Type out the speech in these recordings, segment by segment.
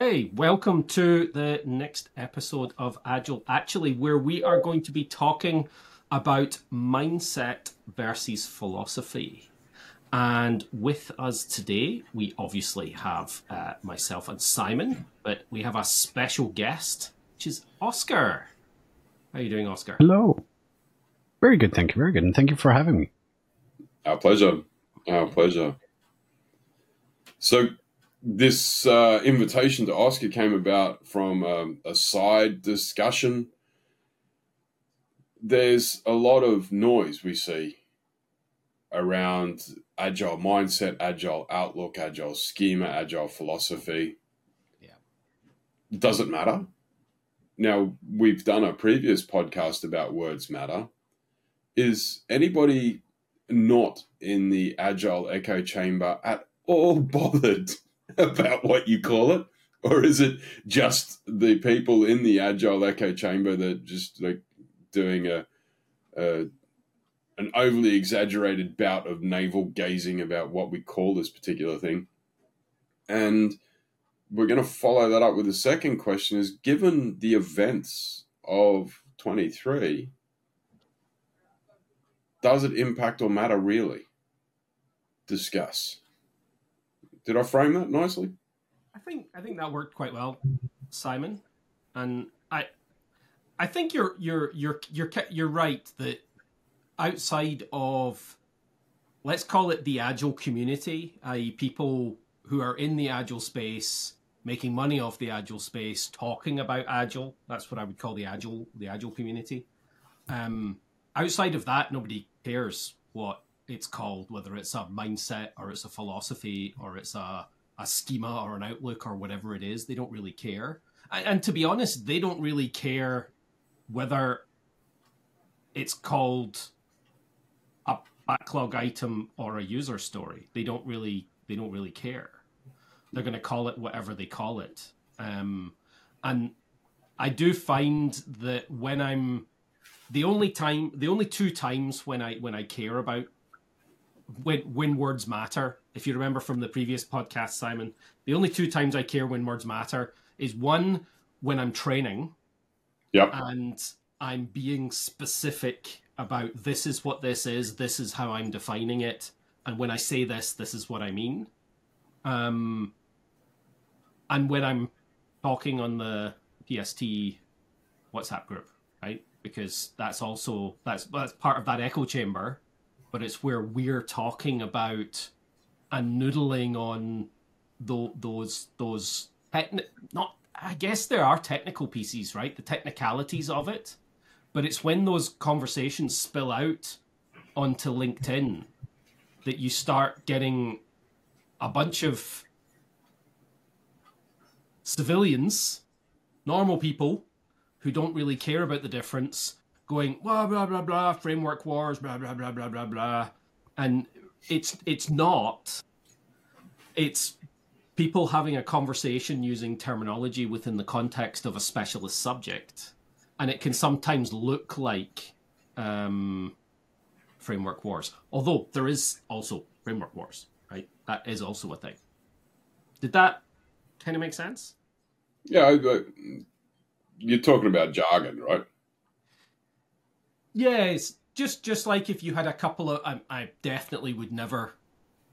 Hey, welcome to the next episode of Agile, actually, where we are going to be talking about mindset versus philosophy. And with us today, we obviously have uh, myself and Simon, but we have a special guest, which is Oscar. How are you doing, Oscar? Hello. Very good, thank you. Very good, and thank you for having me. Our pleasure. Our pleasure. So, this uh, invitation to Oscar came about from um, a side discussion. There's a lot of noise we see around agile mindset, agile outlook, agile schema, agile philosophy. Yeah. Does it matter? Now, we've done a previous podcast about words matter. Is anybody not in the agile echo chamber at all bothered about what you call it? Or is it just the people in the agile echo chamber that just like doing a, a an overly exaggerated bout of navel gazing about what we call this particular thing? And we're going to follow that up with the second question is given the events of 23 does it impact or matter really discuss did i frame that nicely I think I think that worked quite well, Simon, and I I think you're you're you're you're you're right that outside of let's call it the agile community, i.e., people who are in the agile space, making money off the agile space, talking about agile. That's what I would call the agile the agile community. Um, outside of that, nobody cares what it's called, whether it's a mindset or it's a philosophy or it's a a schema or an outlook or whatever it is. They don't really care. And, and to be honest, they don't really care whether it's called a backlog item or a user story. They don't really they don't really care. They're going to call it whatever they call it. Um, and I do find that when I'm the only time the only two times when I when I care about when when words matter. If you remember from the previous podcast, Simon, the only two times I care when words matter is one when I'm training, yep and I'm being specific about this is what this is, this is how I'm defining it, and when I say this, this is what I mean. Um, and when I'm talking on the PST WhatsApp group, right? Because that's also that's that's part of that echo chamber but it's where we're talking about and noodling on those those techni- not I guess there are technical pieces, right? The technicalities of it, but it's when those conversations spill out onto LinkedIn that you start getting a bunch of civilians, normal people who don't really care about the difference going blah blah blah blah framework wars blah blah blah blah blah blah. And it's it's not it's people having a conversation using terminology within the context of a specialist subject. And it can sometimes look like um, framework wars. Although there is also framework wars right? That is also a thing. Did that kind of make sense? Yeah you're talking about jargon right Yes, just just like if you had a couple of, I, I definitely would never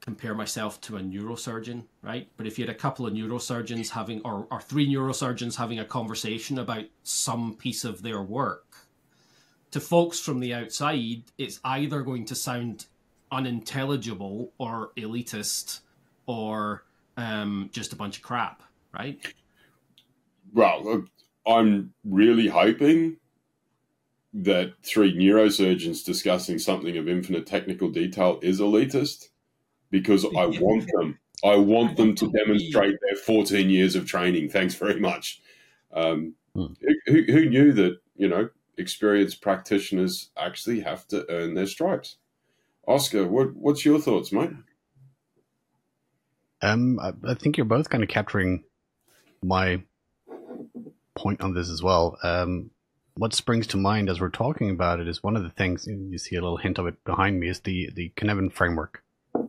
compare myself to a neurosurgeon, right? But if you had a couple of neurosurgeons having, or, or three neurosurgeons having a conversation about some piece of their work, to folks from the outside, it's either going to sound unintelligible or elitist or um, just a bunch of crap, right? Well, I'm really hoping that three neurosurgeons discussing something of infinite technical detail is elitist because I want them. I want them to demonstrate their 14 years of training. Thanks very much. Um, hmm. who, who knew that, you know, experienced practitioners actually have to earn their stripes? Oscar, what, what's your thoughts, mate? Um, I, I think you're both kind of capturing my point on this as well. Um, what springs to mind as we're talking about it is one of the things you see a little hint of it behind me is the the Cynefin framework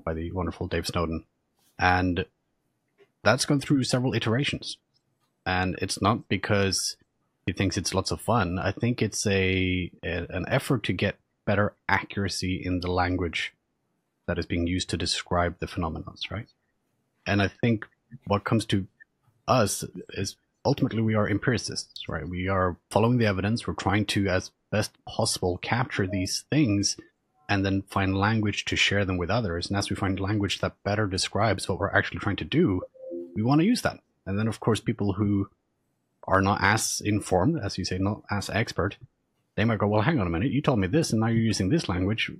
by the wonderful Dave Snowden, and that's gone through several iterations. and it's not because he thinks it's lots of fun. I think it's a, a an effort to get better accuracy in the language that is being used to describe the phenomena, right? And I think what comes to us is ultimately we are empiricists, right? We are following the evidence. We're trying to, as best possible, capture these things and then find language to share them with others. And as we find language that better describes what we're actually trying to do, we want to use that. And then, of course, people who are not as informed, as you say, not as expert, they might go, "Well, hang on a minute. You told me this, and now you're using this language.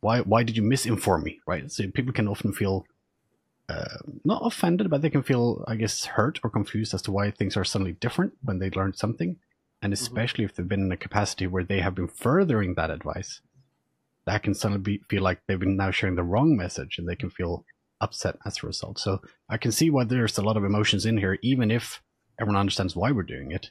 Why? Why did you misinform me?" Right? So people can often feel uh, not offended, but they can feel, I guess, hurt or confused as to why things are suddenly different when they learned something, and mm-hmm. especially mm-hmm. if they've been in a capacity where they have been furthering that advice. That can suddenly be, feel like they've been now sharing the wrong message, and they can feel upset as a result. So I can see why there's a lot of emotions in here, even if everyone understands why we're doing it.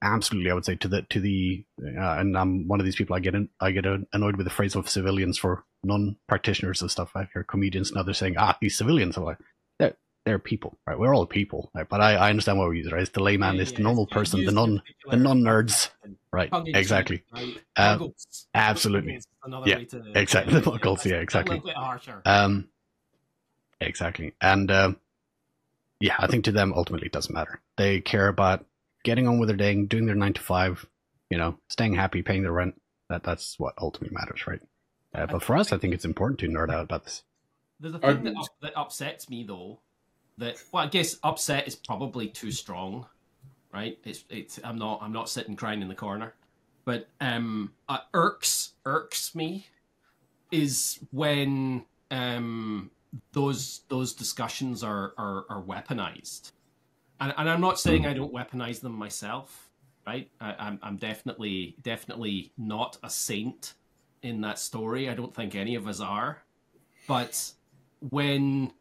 Absolutely, I would say to the to the uh, and I'm one of these people. I get in, I get annoyed with the phrase of civilians for non-practitioners and stuff. I hear comedians and others saying, "Ah, these civilians." I'm like, they're they're people, right? We're all people, right? But I, I understand what we use, right? It's the layman, yeah, it's yeah, the normal person, the non the non nerds, right? Exactly. Right? Um, absolutely. Yeah, to, exactly. The muggles, yeah, exactly. Um, exactly, and. Um, yeah, I think to them ultimately it doesn't matter. They care about getting on with their day, doing their nine to five, you know, staying happy, paying their rent. That that's what ultimately matters, right? Uh, but for us, I think it's important to nerd out about this. There's a thing that, up, that upsets me though. That well, I guess upset is probably too strong, right? It's it's I'm not I'm not sitting crying in the corner, but um, uh, irks irks me is when um those those discussions are are, are weaponized, and, and I'm not saying I don't weaponize them myself, right? I, I'm I'm definitely definitely not a saint in that story. I don't think any of us are, but when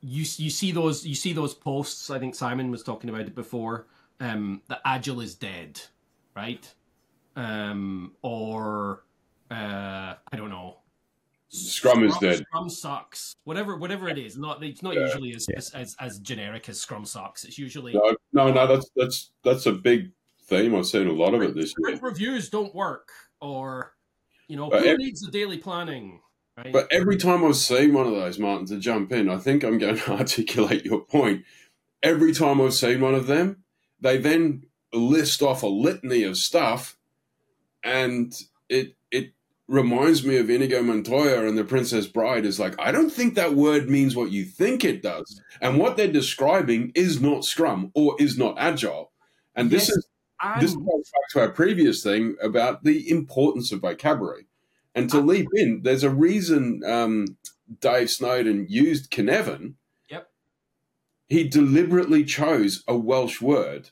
you you see those you see those posts, I think Simon was talking about it before. Um, the agile is dead, right? Um, or uh, I don't know Scrum, Scrum, is dead. Scrum sucks. Whatever, whatever it is. Not it's not yeah. usually as, yeah. as, as, as generic as Scrum sucks. It's usually no, no, no. That's that's that's a big theme. I've seen a lot of it this year. Reviews don't work, or you know, but who every, needs the daily planning? Right? But every time I've seen one of those, Martin, to jump in, I think I'm going to articulate your point. Every time I've seen one of them, they then list off a litany of stuff, and it it reminds me of Inigo Montoya and the Princess Bride is like, I don't think that word means what you think it does. And what they're describing is not Scrum or is not Agile. And this yes, is I'm... this goes back to our previous thing about the importance of vocabulary. And to I'm... leap in, there's a reason um, Dave Snowden used Cynefin. Yep. He deliberately chose a Welsh word.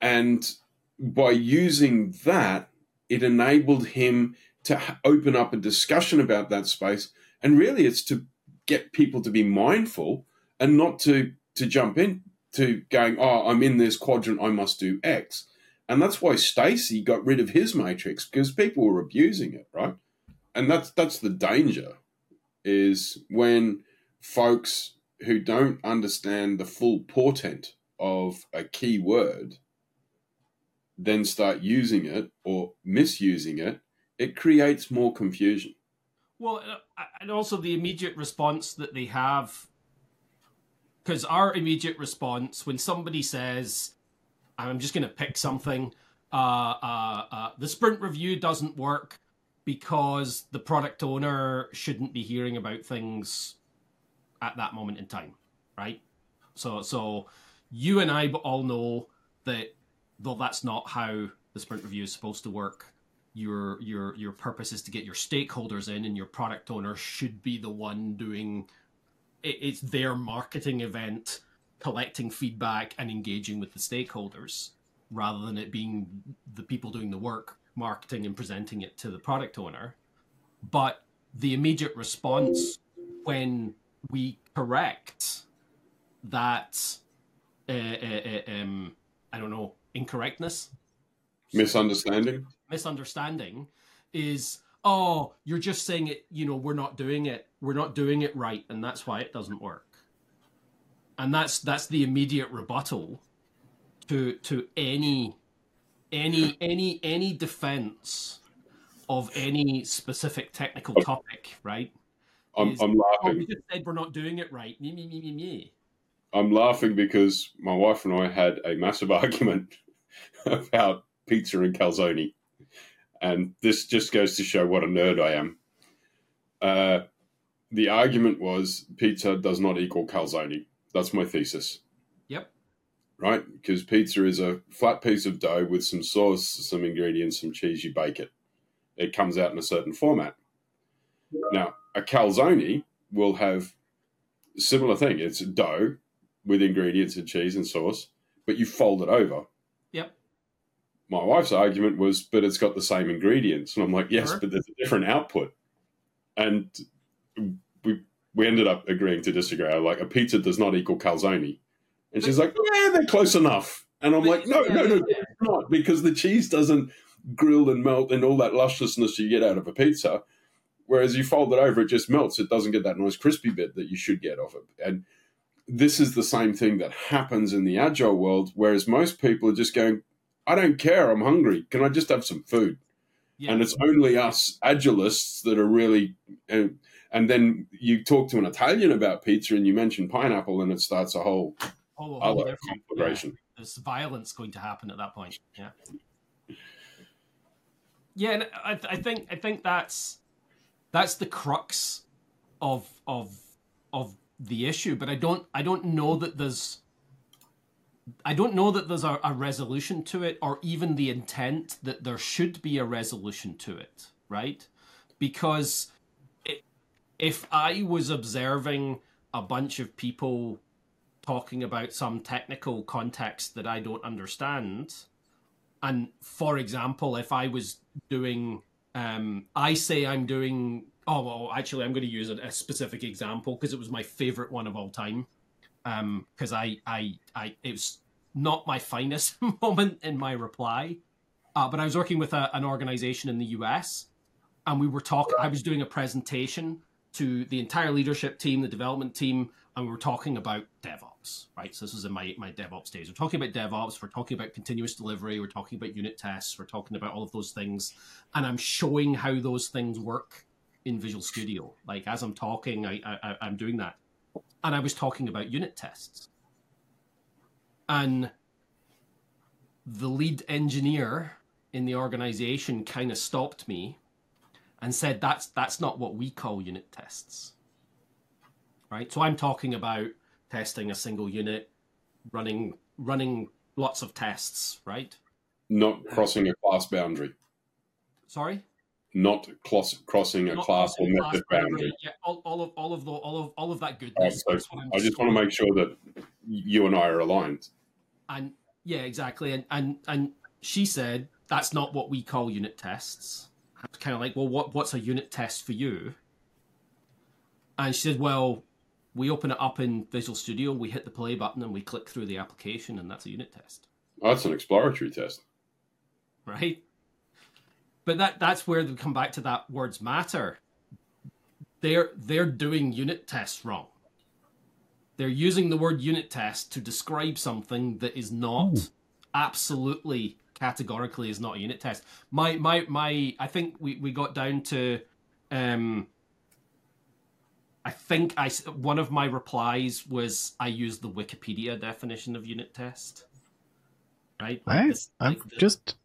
And by using that, it enabled him to open up a discussion about that space. And really, it's to get people to be mindful and not to to jump in to going, oh, I'm in this quadrant, I must do X. And that's why Stacey got rid of his matrix because people were abusing it, right? And that's that's the danger is when folks who don't understand the full portent of a key word then start using it or misusing it, it creates more confusion. Well, uh, and also the immediate response that they have, because our immediate response when somebody says, "I'm just going to pick something," uh, uh, uh, the sprint review doesn't work because the product owner shouldn't be hearing about things at that moment in time, right? So, so you and I all know that though that's not how the sprint review is supposed to work your your your purpose is to get your stakeholders in and your product owner should be the one doing it, it's their marketing event collecting feedback and engaging with the stakeholders rather than it being the people doing the work marketing and presenting it to the product owner. But the immediate response when we correct that uh, uh, uh, um, i don't know incorrectness, misunderstanding, misunderstanding is oh you're just saying it you know we're not doing it we're not doing it right and that's why it doesn't work and that's that's the immediate rebuttal to to any any any any defense of any specific technical topic, right? I'm, Is- I'm Oh, laughing. we just said we're not doing it right. Me, me, me, me, me. I'm laughing because my wife and I had a massive argument about pizza and calzone, and this just goes to show what a nerd I am. Uh, the argument was pizza does not equal calzone. That's my thesis. Yep. Right? Because pizza is a flat piece of dough with some sauce, some ingredients, some cheese. You bake it. It comes out in a certain format. Now, a calzone will have similar thing. It's dough with ingredients and cheese and sauce, but you fold it over. Yep. My wife's argument was, but it's got the same ingredients, and I'm like, yes, Sure. but there's a different output, and we we ended up agreeing to disagree. I'm like, a pizza does not equal calzone, and she's like, yeah, they're close enough, and I'm like, no, no, no, not because the cheese doesn't grill and melt and all that lusciousness you get out of a pizza. Whereas you fold it over, it just melts. It doesn't get that nice crispy bit that you should get off it. And this is the same thing that happens in the agile world. Whereas most people are just going, I don't care. I'm hungry. Can I just have some food? Yeah. And it's only us agilists that are really. And, and then you talk to an Italian about pizza and you mention pineapple, and it starts a whole Oh, other conflagration. yeah. There's violence going to happen at that point. Yeah. Yeah, and I, I think I think that's that's the crux of of of the issue. But I don't I don't know that there's I don't know that there's a, a resolution to it, or even the intent that there should be a resolution to it, right? Because it, if I was observing a bunch of people talking about some technical context that I don't understand, and for example, if I was doing, um, I say I'm doing. Oh well, actually, I'm going to use a, a specific example because it was my favorite one of all time. Because I, I, I, it was not my finest moment in my reply, uh, but I was working with a, an organization in the US, and we were talking. I was doing a presentation to the entire leadership team, the development team, and we were talking about DevOps, right? So this was in my my DevOps days. We're talking about DevOps. We're talking about continuous delivery. We're talking about unit tests. We're talking about all of those things, and I'm showing how those things work in Visual Studio. Like as I'm talking, I, I I'm doing that, and I was talking about unit tests, and the lead engineer in the organization kind of stopped me and said that's that's not what we call unit tests. Right? So i'm talking about testing a single unit running running lots of tests right? Not crossing a class boundary. sorry Not cross, crossing a Not class or method boundary. yeah all, all of all of the all of all of that Right, goodness so That's I'm I just want to make sure that you and I are aligned. and yeah exactly and and and she said that's not what we call unit tests i was kind of like well what what's a unit test for you and she said well we open it up in visual studio we hit the play button and we click through the application and that's a unit test Oh, that's an exploratory test. right but that that's where they come back to that words matter they're they're doing unit tests wrong they're using the word unit test to describe something that is not Ooh. absolutely categorically is not a unit test my my my i think we we got down to um I think I one of my replies was I used the Wikipedia definition of unit test. Right? Like this- like the- just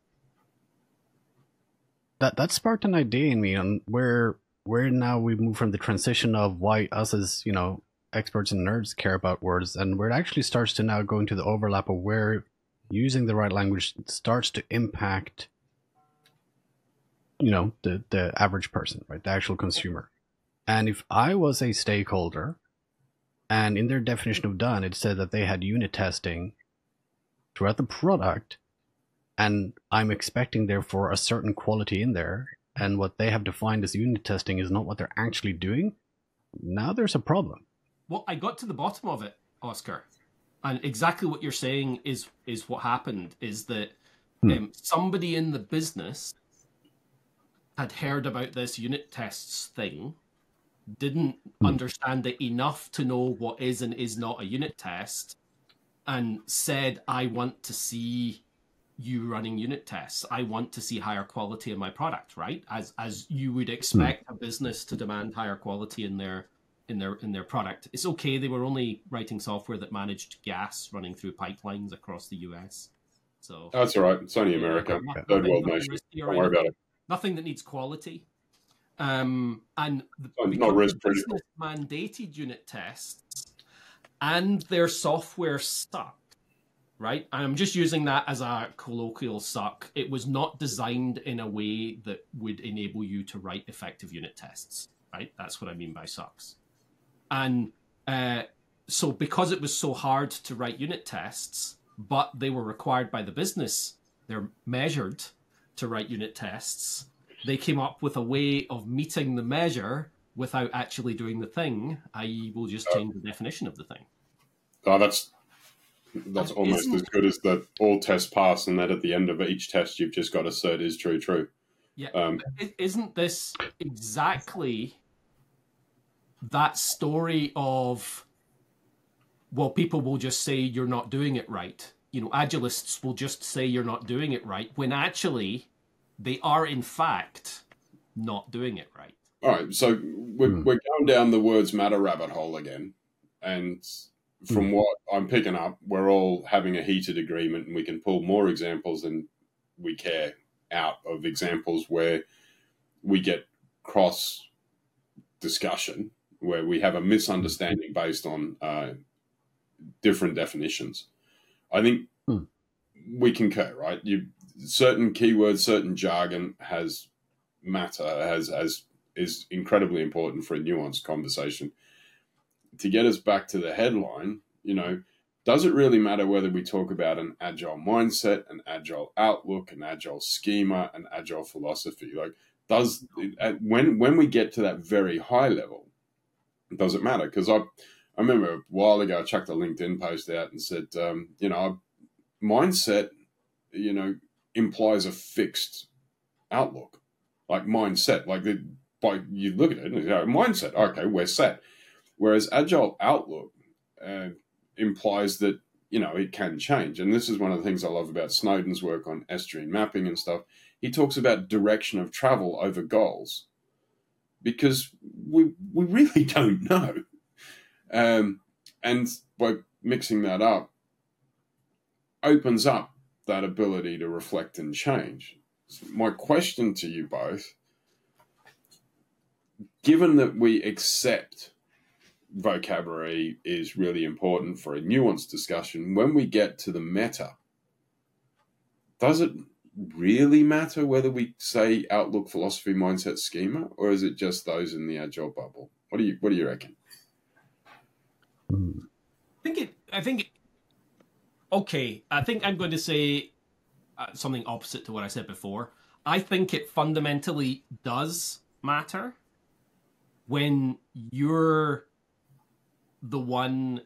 that that sparked an idea in me on where where now we move from the transition of why us as you know experts and nerds care about words and where it actually starts to now go into the overlap of where using the right language starts to impact you know the the average person right? The actual consumer. And if i was a stakeholder and in their definition of done it said that they had unit testing throughout the product and i'm expecting therefore a certain quality in there and what they have defined as unit testing is not what they're actually doing now there's a problem Well, I got to the bottom of it, Oscar, and exactly what you're saying is is what happened. Is that Hmm. um, somebody in the business had heard about this unit tests thing, didn't understand it enough to know what is and is not a unit test and said, I want to see you running unit tests. I want to see higher quality in my product, right? As as you would expect a business to demand higher quality in their in their in their product. It's okay they were only writing software that managed gas running through pipelines across the US. So That's all right. It's only America, third world nation. Don't worry about it. Nothing that needs quality. Um, and the, Not- not risk the business mandated unit tests and their software sucked, right? And I'm just using that as a colloquial suck. It was not designed in a way that would enable you to write effective unit tests, right? That's what I mean by sucks. And uh, so, because it was so hard to write unit tests, but they were required by the business, they're measured to write unit tests. They came up with a way of meeting the measure without actually doing the thing, i.e., we'll just change the definition of the thing. Oh, that's that's almost as good as the all tests pass, and that at the end of each test you've just got to assert is true, true. Yeah. Um, Isn't this exactly that story of, well, people will just say you're not doing it right? You know, agilists will just say you're not doing it right when actually they are, in fact, not doing it right. All right, so we're, Hmm. we're going down the words matter rabbit hole again, and from Hmm. what I'm picking up, we're all having a heated agreement, and we can pull more examples than we care out of examples where we get cross discussion, where we have a misunderstanding based on uh, different definitions. I think Hmm. we concur, right? You certain keywords, certain jargon has matter has has is incredibly important for a nuanced conversation. To get us back to the headline, you know, does it really matter whether we talk about an agile mindset, an agile outlook, an agile schema, an agile philosophy? Like, does uh, when when we get to that very high level, does it matter? Because I I remember a while ago I chucked a LinkedIn post out and said, um, you know, mindset, you know, implies a fixed outlook, like mindset, like the by you look at it you mindset, okay, we're set. Whereas agile outlook uh, implies that you know it can change, and this is one of the things I love about Snowden's work on estuarine mapping and stuff. He talks about direction of travel over goals because we we really don't know, um, and by mixing that up, opens up that ability to reflect and change. So my question to you both given that we accept vocabulary is really important for a nuanced discussion, when we get to the meta, does it really matter whether we say outlook, philosophy, mindset, schema, or is it just those in the agile bubble? What do you What do you reckon? I think it. I think. Okay, I think I'm going to say uh, something opposite to what I said before. I think it fundamentally does matter when you're the one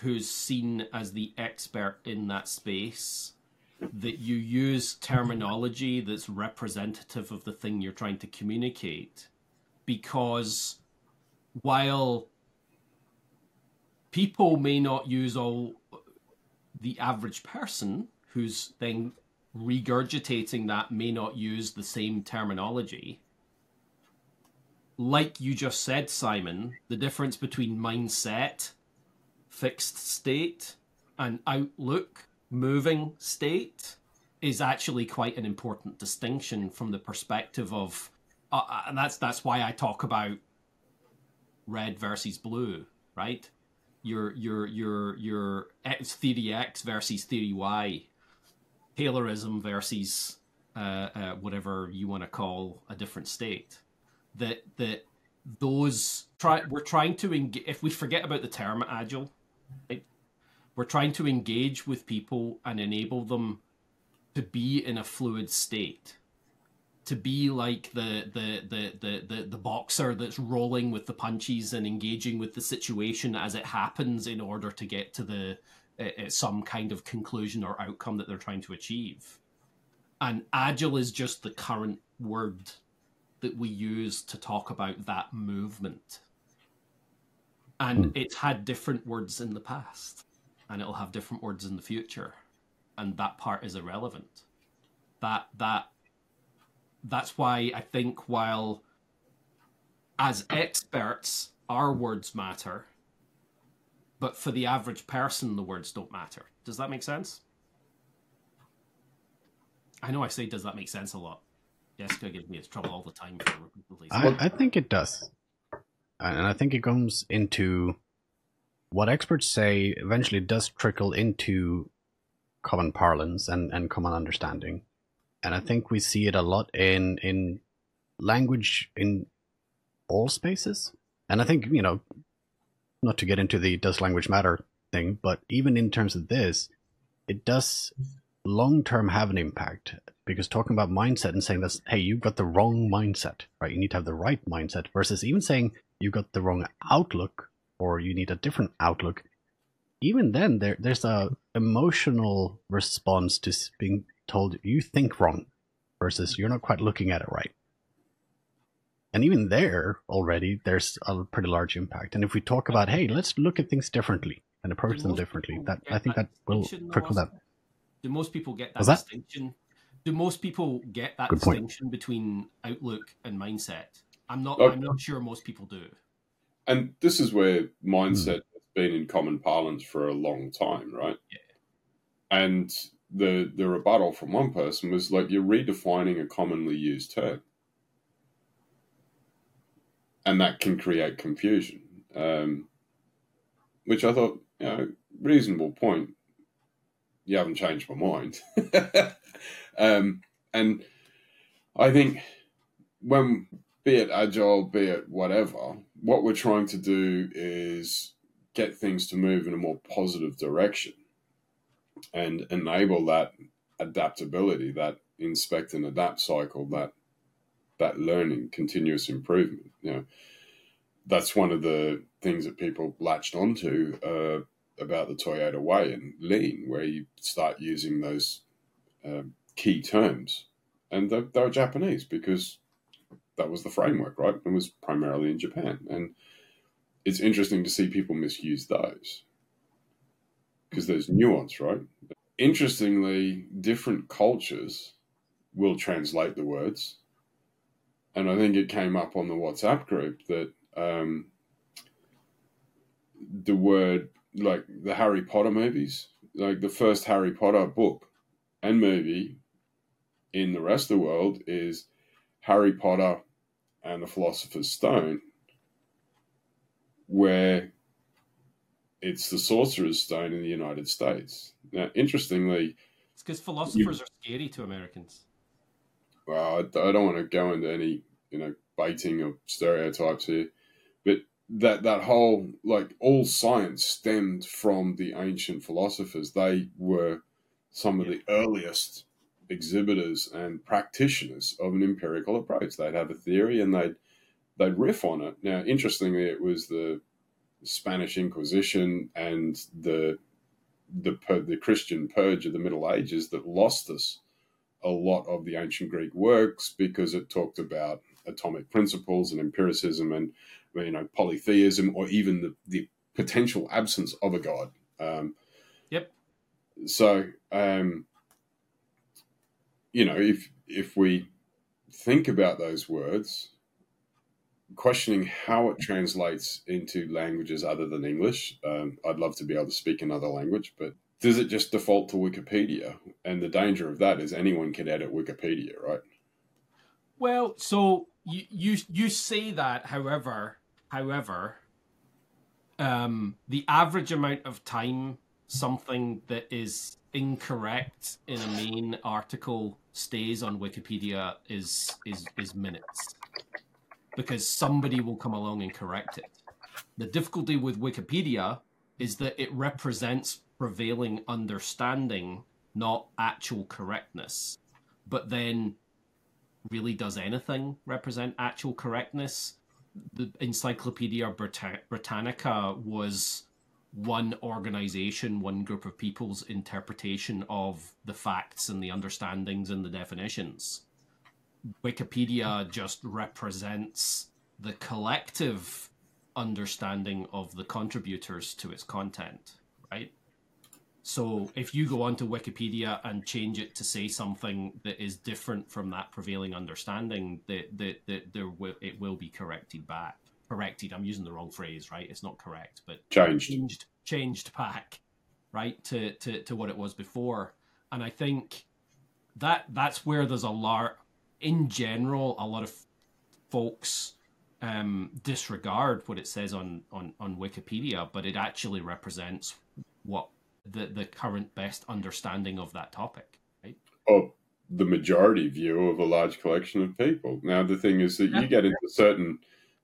who's seen as the expert in that space that you use terminology that's representative of the thing you're trying to communicate. Because while people may not use all the average person who's then regurgitating that may not use the same terminology like you just said simon the difference between mindset fixed state and outlook moving state is actually quite an important distinction from the perspective of uh, uh, and that's that's why i talk about red versus blue right your your your your X, theory X versus theory Y, Taylorism versus uh, uh, whatever you want to call a different state. That that those try we're trying to engage. If we forget about the term agile, right, we're trying to engage with people and enable them to be in a fluid state to be like the the, the the the the boxer that's rolling with the punches and engaging with the situation as it happens in order to get to the uh, uh, some kind of conclusion or outcome that they're trying to achieve. And agile is just the current word that we use to talk about that movement. and mm. it's had different words in the past, and it'll have different words in the future, and that part is irrelevant. That that that's why I think while as experts our words matter, but for the average person the words don't matter. Does that make sense? I know I say does that make sense a lot. Jessica gives me its trouble all the time for. I, I think it does. And I think it comes into what experts say eventually does trickle into common parlance and, and common understanding. And I think we see it a lot in in language in all spaces. And I think, you know, not to get into the does language matter thing, but even in terms of this, it does long term have an impact because talking about mindset and saying this, hey, you've got the wrong mindset, right? You need to have the right mindset versus even saying you got the wrong outlook or you need a different outlook. Even then, there there's a emotional response to being told you think wrong versus you're not quite looking at it right. And even there already, there's a pretty large impact. And if we talk about, hey, let's look at things differently and approach them differently, that I think that, that will trickle down. Do most people get that, that, distinction? Do most people get that Good distinction point. between outlook and mindset? I'm not. Okay. I'm not sure most people do. And this is where mindset mm. has been in common parlance for a long time, right? Yeah. And the the rebuttal from one person was like, "You're redefining a commonly used term." and that can create confusion. Um, which I thought, you know, reasonable point. You haven't changed my mind. um, and I think when, be it agile, be it whatever, what we're trying to do is get things to move in a more positive direction and enable that adaptability, that inspect and adapt cycle, that that learning, continuous improvement. You know, that's one of the things that people latched onto uh, about the Toyota way and lean, where you start using those uh, key terms, and they, they were Japanese because that was the framework, right? It was primarily in Japan, and it's interesting to see people misuse those because there's nuance, right? Interestingly, different cultures will translate the words and I think it came up on the WhatsApp group that um, the word, like the Harry Potter movies, like the first Harry Potter book and movie in the rest of the world is Harry Potter and the Philosopher's Stone, where it's the Sorcerer's Stone in the United States. Now, interestingly, it's because philosophers you, are scary to Americans well, I, I don't want to go into any you know baiting of stereotypes here, but that that whole like all science stemmed from the ancient philosophers. They were some of the earliest exhibitors and practitioners of an empirical approach. They'd have a theory and they'd they'd riff on it. Now, interestingly, it was the Spanish Inquisition and the the the Christian purge of the Middle Ages that lost us a lot of the ancient Greek works because it talked about atomic principles and empiricism and you know polytheism or even the, the potential absence of a god. Um, yep. So um, you know if if we think about those words, questioning how it translates into languages other than English. Um, I'd love to be able to speak another language, but does it just default to Wikipedia? And the danger of that is anyone can edit Wikipedia, right? Well, so you you you say that, however, however, um, the average amount of time something that is incorrect in a main article stays on Wikipedia is is is minutes because somebody will come along and correct it. The difficulty with Wikipedia is that it represents prevailing understanding, not actual correctness. But then, really, does anything represent actual correctness? The Encyclopedia Britannica was one organization, one group of people's interpretation of the facts and the understandings and the definitions. Wikipedia just represents the collective understanding of the contributors to its content, right? So if you go onto Wikipedia and change it to say something that is different from that prevailing understanding, that that, that there will it will be corrected back. Corrected. I'm using the wrong phrase, right? It's not correct, but Changed. changed changed back, right to to to what it was before. And I think that that's where there's a lot, in general, a lot of folks um, disregard what it says on, on, on Wikipedia, but it actually represents what the, the current best understanding of that topic, right? Of the majority view of a large collection of people. Now, the thing is that Yeah. you get into certain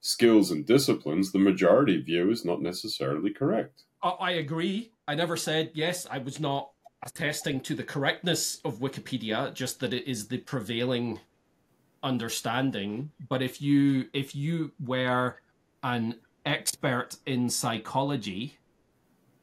skills and disciplines, the majority view is not necessarily correct. I, agree. I never said yes. I was not attesting to the correctness of Wikipedia, just that it is the prevailing understanding. But if you if you were an expert in psychology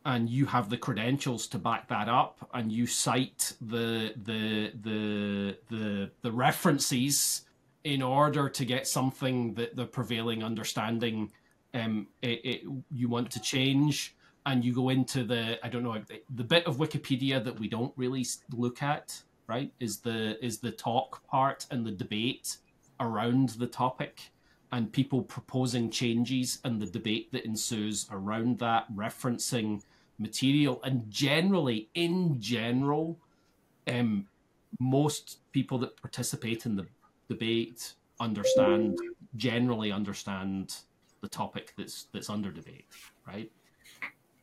and you have the credentials to back that up and you cite the the the the the references in order to get something that the prevailing understanding um it, it, you want to change and you go into the i don't know the bit of wikipedia that we don't really look at right is the is the talk part and the debate around the topic and people proposing changes and the debate that ensues around that referencing material and generally in general um most people that participate in the debate understand generally understand the topic that's that's under debate right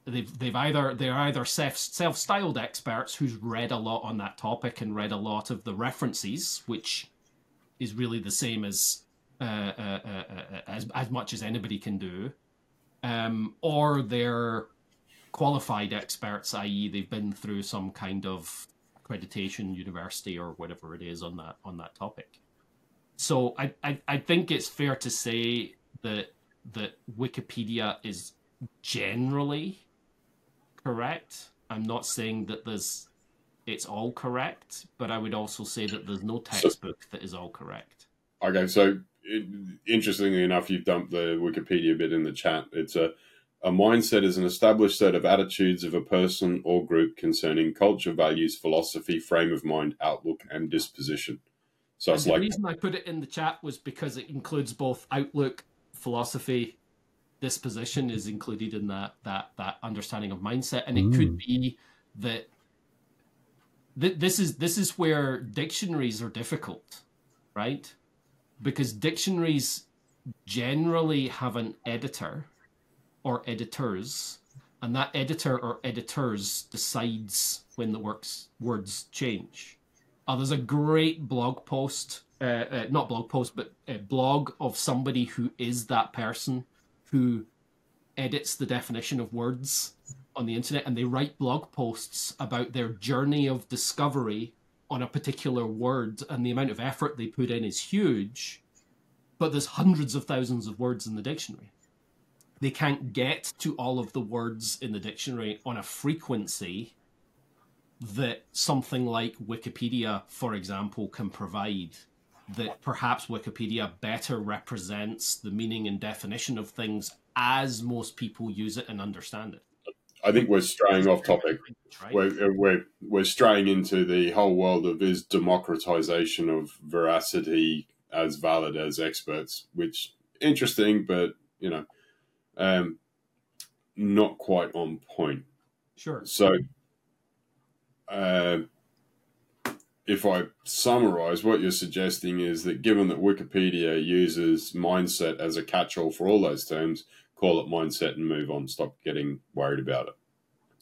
they've they've either they're either self self styled experts who's read a lot on that topic and read a lot of the references, which is really the same as uh, uh, uh, uh, as as much as anybody can do, um, or they're qualified experts, i.e., they've been through some kind of accreditation university or whatever it is on that on that topic. So I, I, I think it's fair to say that that Wikipedia is generally correct. I'm not saying that there's it's all correct, but I would also say that there's no textbook that is all correct. Okay, so it, interestingly enough, you've dumped the Wikipedia bit in the chat. It's a a mindset is an established set of attitudes of a person or group concerning culture, values, philosophy, frame of mind, outlook, and disposition. So And the like reason I put it in the chat was because it includes both outlook, philosophy, disposition is included in that that that understanding of mindset, and it could mm. be that th- this is this is where dictionaries are difficult, right? Because dictionaries generally have an editor or editors, and that editor or editors decides when the works words change. Uh, there's a great blog post, uh, uh, not blog post, but a blog of somebody who is that person who edits the definition of words on the internet, and they write blog posts about their journey of discovery on a particular word, and the amount of effort they put in is huge. But there's hundreds of thousands of words in the dictionary. They can't get to all of the words in the dictionary on a frequency that something like Wikipedia, for example, can provide. That perhaps Wikipedia better represents the meaning and definition of things as most people use it and understand it. I think we're straying off topic. We're, we're we're straying into the whole world of is democratization of veracity as valid as experts, which interesting, but you know, um, not quite on point. Sure. So, uh, if I summarize, what you're suggesting is that given that Wikipedia uses mindset as a catch all for all those terms, call it mindset and move on. Stop getting worried about it.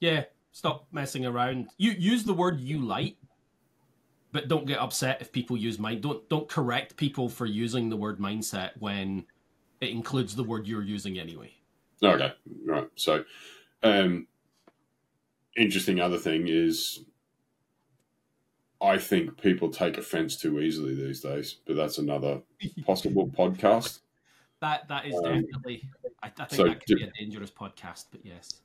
Yeah. Stop messing around. You use the word you like, but don't get upset if people use mind. Don't don't correct people for using the word mindset when it includes the word you're using anyway. Okay, right. So, um, interesting other thing is, I think people take offense too easily these days, but that's another possible podcast. That that is Um, definitely. I, I think so that could do- be a dangerous podcast, but yes.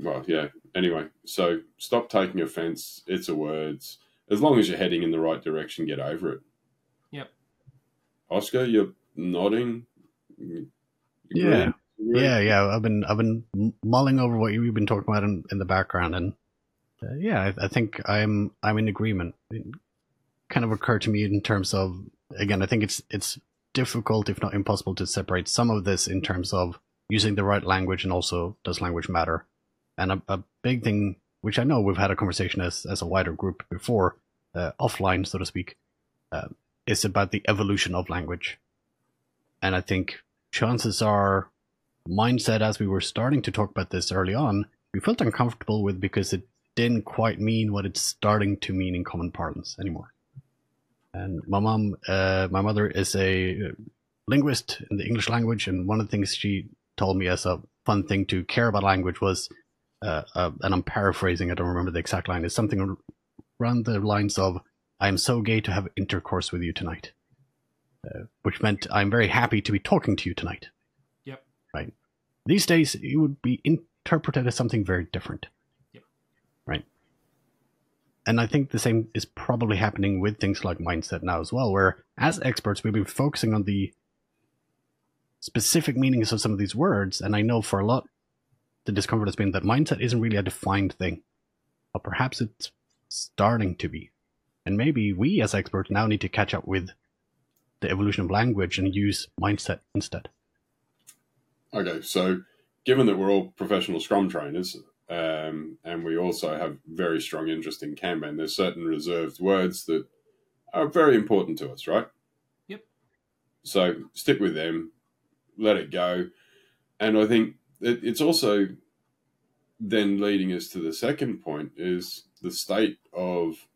Well, yeah. Anyway, so stop taking offense. It's a words. As long as you're heading in the right direction, get over it. Yep. Oscar, you're nodding. You Yeah. Yeah, yeah. I've been I've been mulling over what you've been talking about in, in the background, and uh, yeah, I, I, think I'm I'm in agreement. It kind of occurred to me in terms of again, I think it's it's difficult, if not impossible, to separate some of this in terms of using the right language and also does language matter. And a, a big thing, which I know we've had a conversation as as a wider group before, uh, offline, so to speak, uh, is about the evolution of language. And I think chances are mindset as we were starting to talk about this early on, we felt uncomfortable with because it didn't quite mean what it's starting to mean in common parlance anymore. And my mom, uh, my mother is a linguist in the English language, and one of the things she told me as a fun thing to care about language was, uh, uh, and I'm paraphrasing, I don't remember the exact line, is something around the lines of, "I am so gay to have intercourse with you tonight," uh, which meant I'm very happy to be talking to you tonight. Yep. Right. These days, it would be interpreted as something very different. Right. And I think the same is probably happening with things like mindset now as well, where as experts, we've been focusing on the specific meanings of some of these words. And I know for a lot, the discomfort has been that mindset isn't really a defined thing, but perhaps it's starting to be. And maybe we as experts now need to catch up with the evolution of language and use mindset instead. Okay, so given that we're all professional Scrum trainers, um, and we also have very strong interest in Kanban, there's certain reserved words that are very important to us, right? Yep. So stick with them, let it go, and I think it's also then leading us to the second point is the state of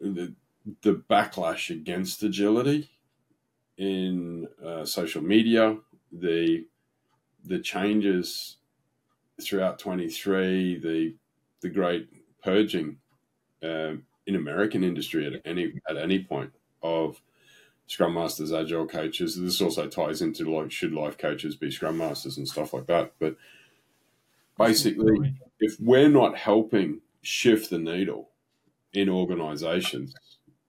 the, the backlash against agility in uh, social media, the the changes throughout 23, the the great purging uh, in American industry at any at any point of Scrum Masters, Agile coaches. This also ties into like should life coaches be Scrum Masters and stuff like that. But basically, if we're not helping shift the needle in organizations,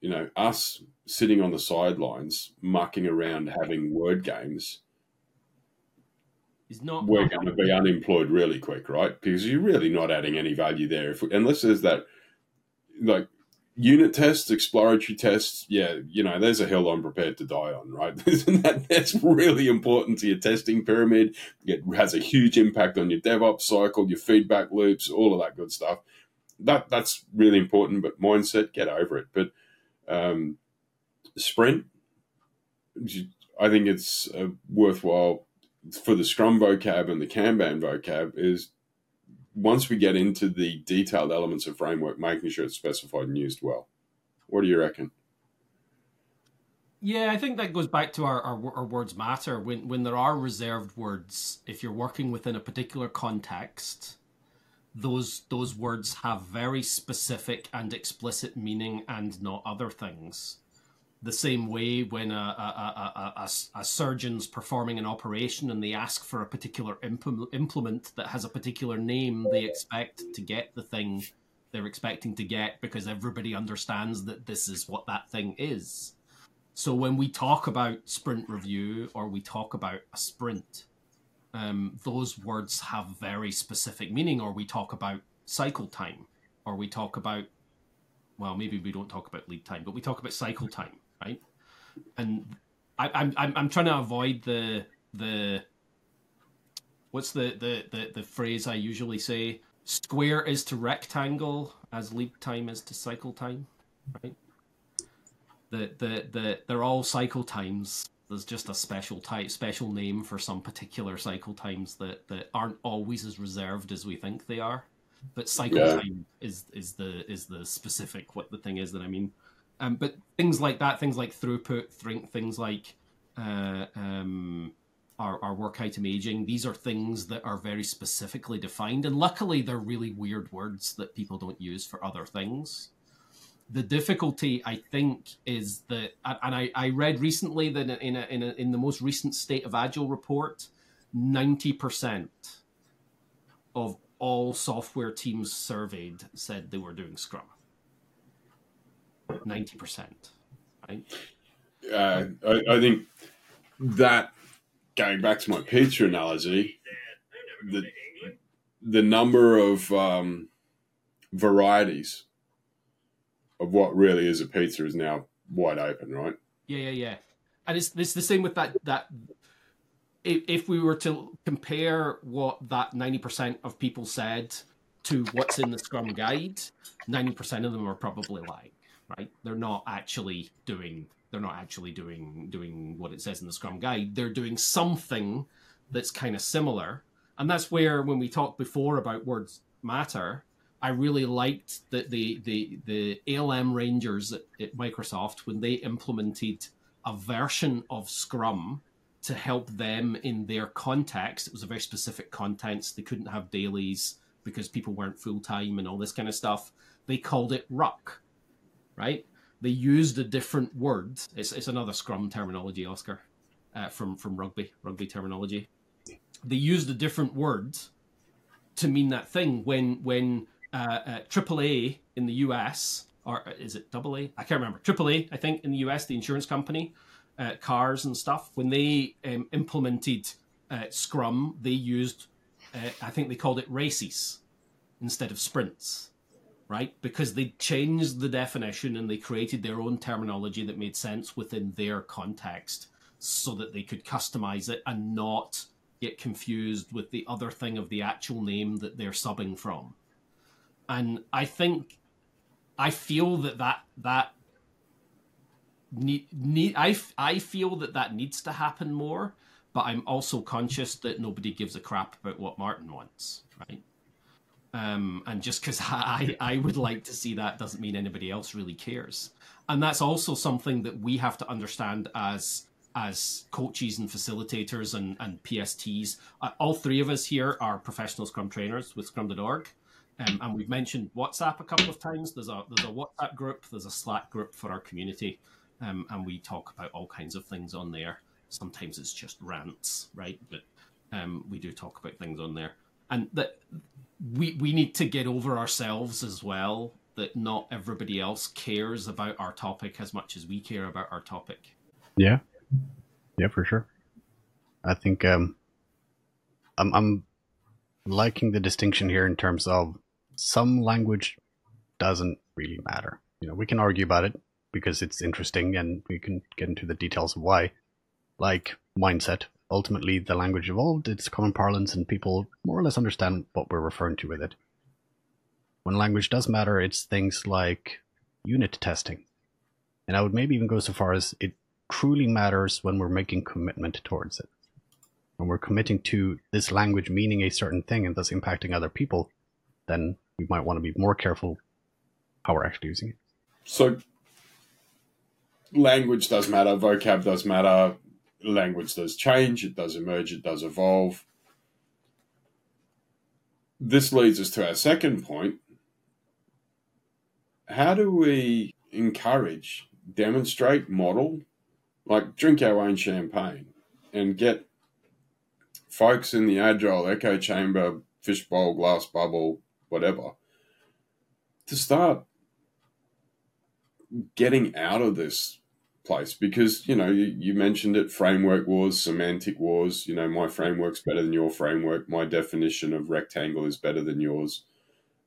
you know, us sitting on the sidelines, mucking around, having word games is not. We're going to be unemployed really quick, right? Because you're really not adding any value there. If unless there's that, like unit tests, exploratory tests, yeah, you know, there's a hill I'm prepared to die on, right? that, that's really important to your testing pyramid. It has a huge impact on your DevOps cycle, your feedback loops, all of that good stuff. That that's really important. But mindset, get over it. But um, sprint, I think it's a worthwhile for the Scrum vocab and the Kanban vocab is once we get into the detailed elements of framework, making sure it's specified and used well. What do you reckon? Yeah, I think that goes back to our, our, our, words matter. When when there are reserved words, if you're working within a particular context, those those words have very specific and explicit meaning and not other things the same way when a, a, a, a, surgeon's performing an operation and they ask for a particular implement that has a particular name, they expect to get the thing they're expecting to get because everybody understands that this is what that thing is. So when we talk about sprint review or we talk about a sprint, um, those words have very specific meaning, or we talk about cycle time, or we talk about well, maybe we don't talk about lead time, but we talk about cycle time right? And I, I'm I'm I'm trying to avoid the the what's the, the the the phrase I usually say? Square is to rectangle as lead time is to cycle time, right? The the the they're all cycle times. There's just a special type, special name for some particular cycle times that, that aren't always as reserved as we think they are. But cycle yeah. time is is the is the specific what the thing is that I mean. Um, but things like that, things like throughput, things like uh, um, our, our work item aging, these are things that are very specifically defined. And luckily, they're really weird words that people don't use for other things. The difficulty, I think, is that, and I, I read recently that in, a, in, a, in the most recent State of Agile report, 90% of all software teams surveyed said they were doing Scrum ninety percent, right? Uh, I, I think that going back to my pizza analogy, the the number of um, varieties of what really is a pizza is now wide open, right? Yeah, yeah, yeah. And it's it's the same with that that if, if we were to compare what that ninety percent of people said to what's in the Scrum guide, ninety percent of them are probably lying, right? They're not actually doing they're not actually doing doing what it says in the Scrum guide. They're doing something that's kind of similar, and that's where when we talked before about words matter, I really liked the the the, the ALM Rangers at, at Microsoft when they implemented a version of Scrum to help them in their context. It was a very specific context. They couldn't have dailies because people weren't full time and all this kind of stuff. They called it Ruck, right? They used a different word. It's, it's another Scrum terminology, Oscar, uh, from from rugby rugby terminology. They used a different word to mean that thing when when uh, uh, AAA in the US, or is it double A? I can't remember. AAA, I think, in the US, the insurance company, uh, cars and stuff, when they um, implemented uh, Scrum, they used, uh, I think they called it races instead of sprints, right? Because they changed the definition and they created their own terminology that made sense within their context so that they could customize it and not get confused with the other thing of the actual name that they're subbing from and I think I feel that that that need need I I feel that that needs to happen more, but I'm also conscious that nobody gives a crap about what Martin wants, right? Um, and just because I I would like to see that doesn't mean anybody else really cares, and that's also something that we have to understand as as coaches and facilitators and, and PSTs. Uh, all three of us here are professional Scrum trainers with Scrum.org. Um, and we've mentioned WhatsApp a couple of times. There's a there's a WhatsApp group, there's a Slack group for our community, um, and we talk about all kinds of things on there. Sometimes it's just rants, right? But um, we do talk about things on there, and that we we need to get over ourselves as well. That not everybody else cares about our topic as much as we care about our topic. Yeah, yeah, for sure. I think um, I'm I'm liking the distinction here in terms of some language doesn't really matter. You know, we can argue about it because it's interesting and we can get into the details of why. Like mindset. Ultimately, the language evolved, it's common parlance, and people more or less understand what we're referring to with it. When language does matter, it's things like unit testing. And I would maybe even go so far as it truly matters when we're making commitment towards it. When we're committing to this language meaning a certain thing and thus impacting other people, then we might want to be more careful how we're actually using it. So, language does matter, vocab does matter, language does change, it does emerge, it does evolve. This leads us to our second point. How do we encourage, demonstrate, model, like drink our own champagne and get folks in the agile echo chamber, fishbowl, glass bubble, whatever, to start getting out of this place because you know you, you, mentioned it framework wars semantic wars you know my framework's better than your framework my definition of rectangle is better than yours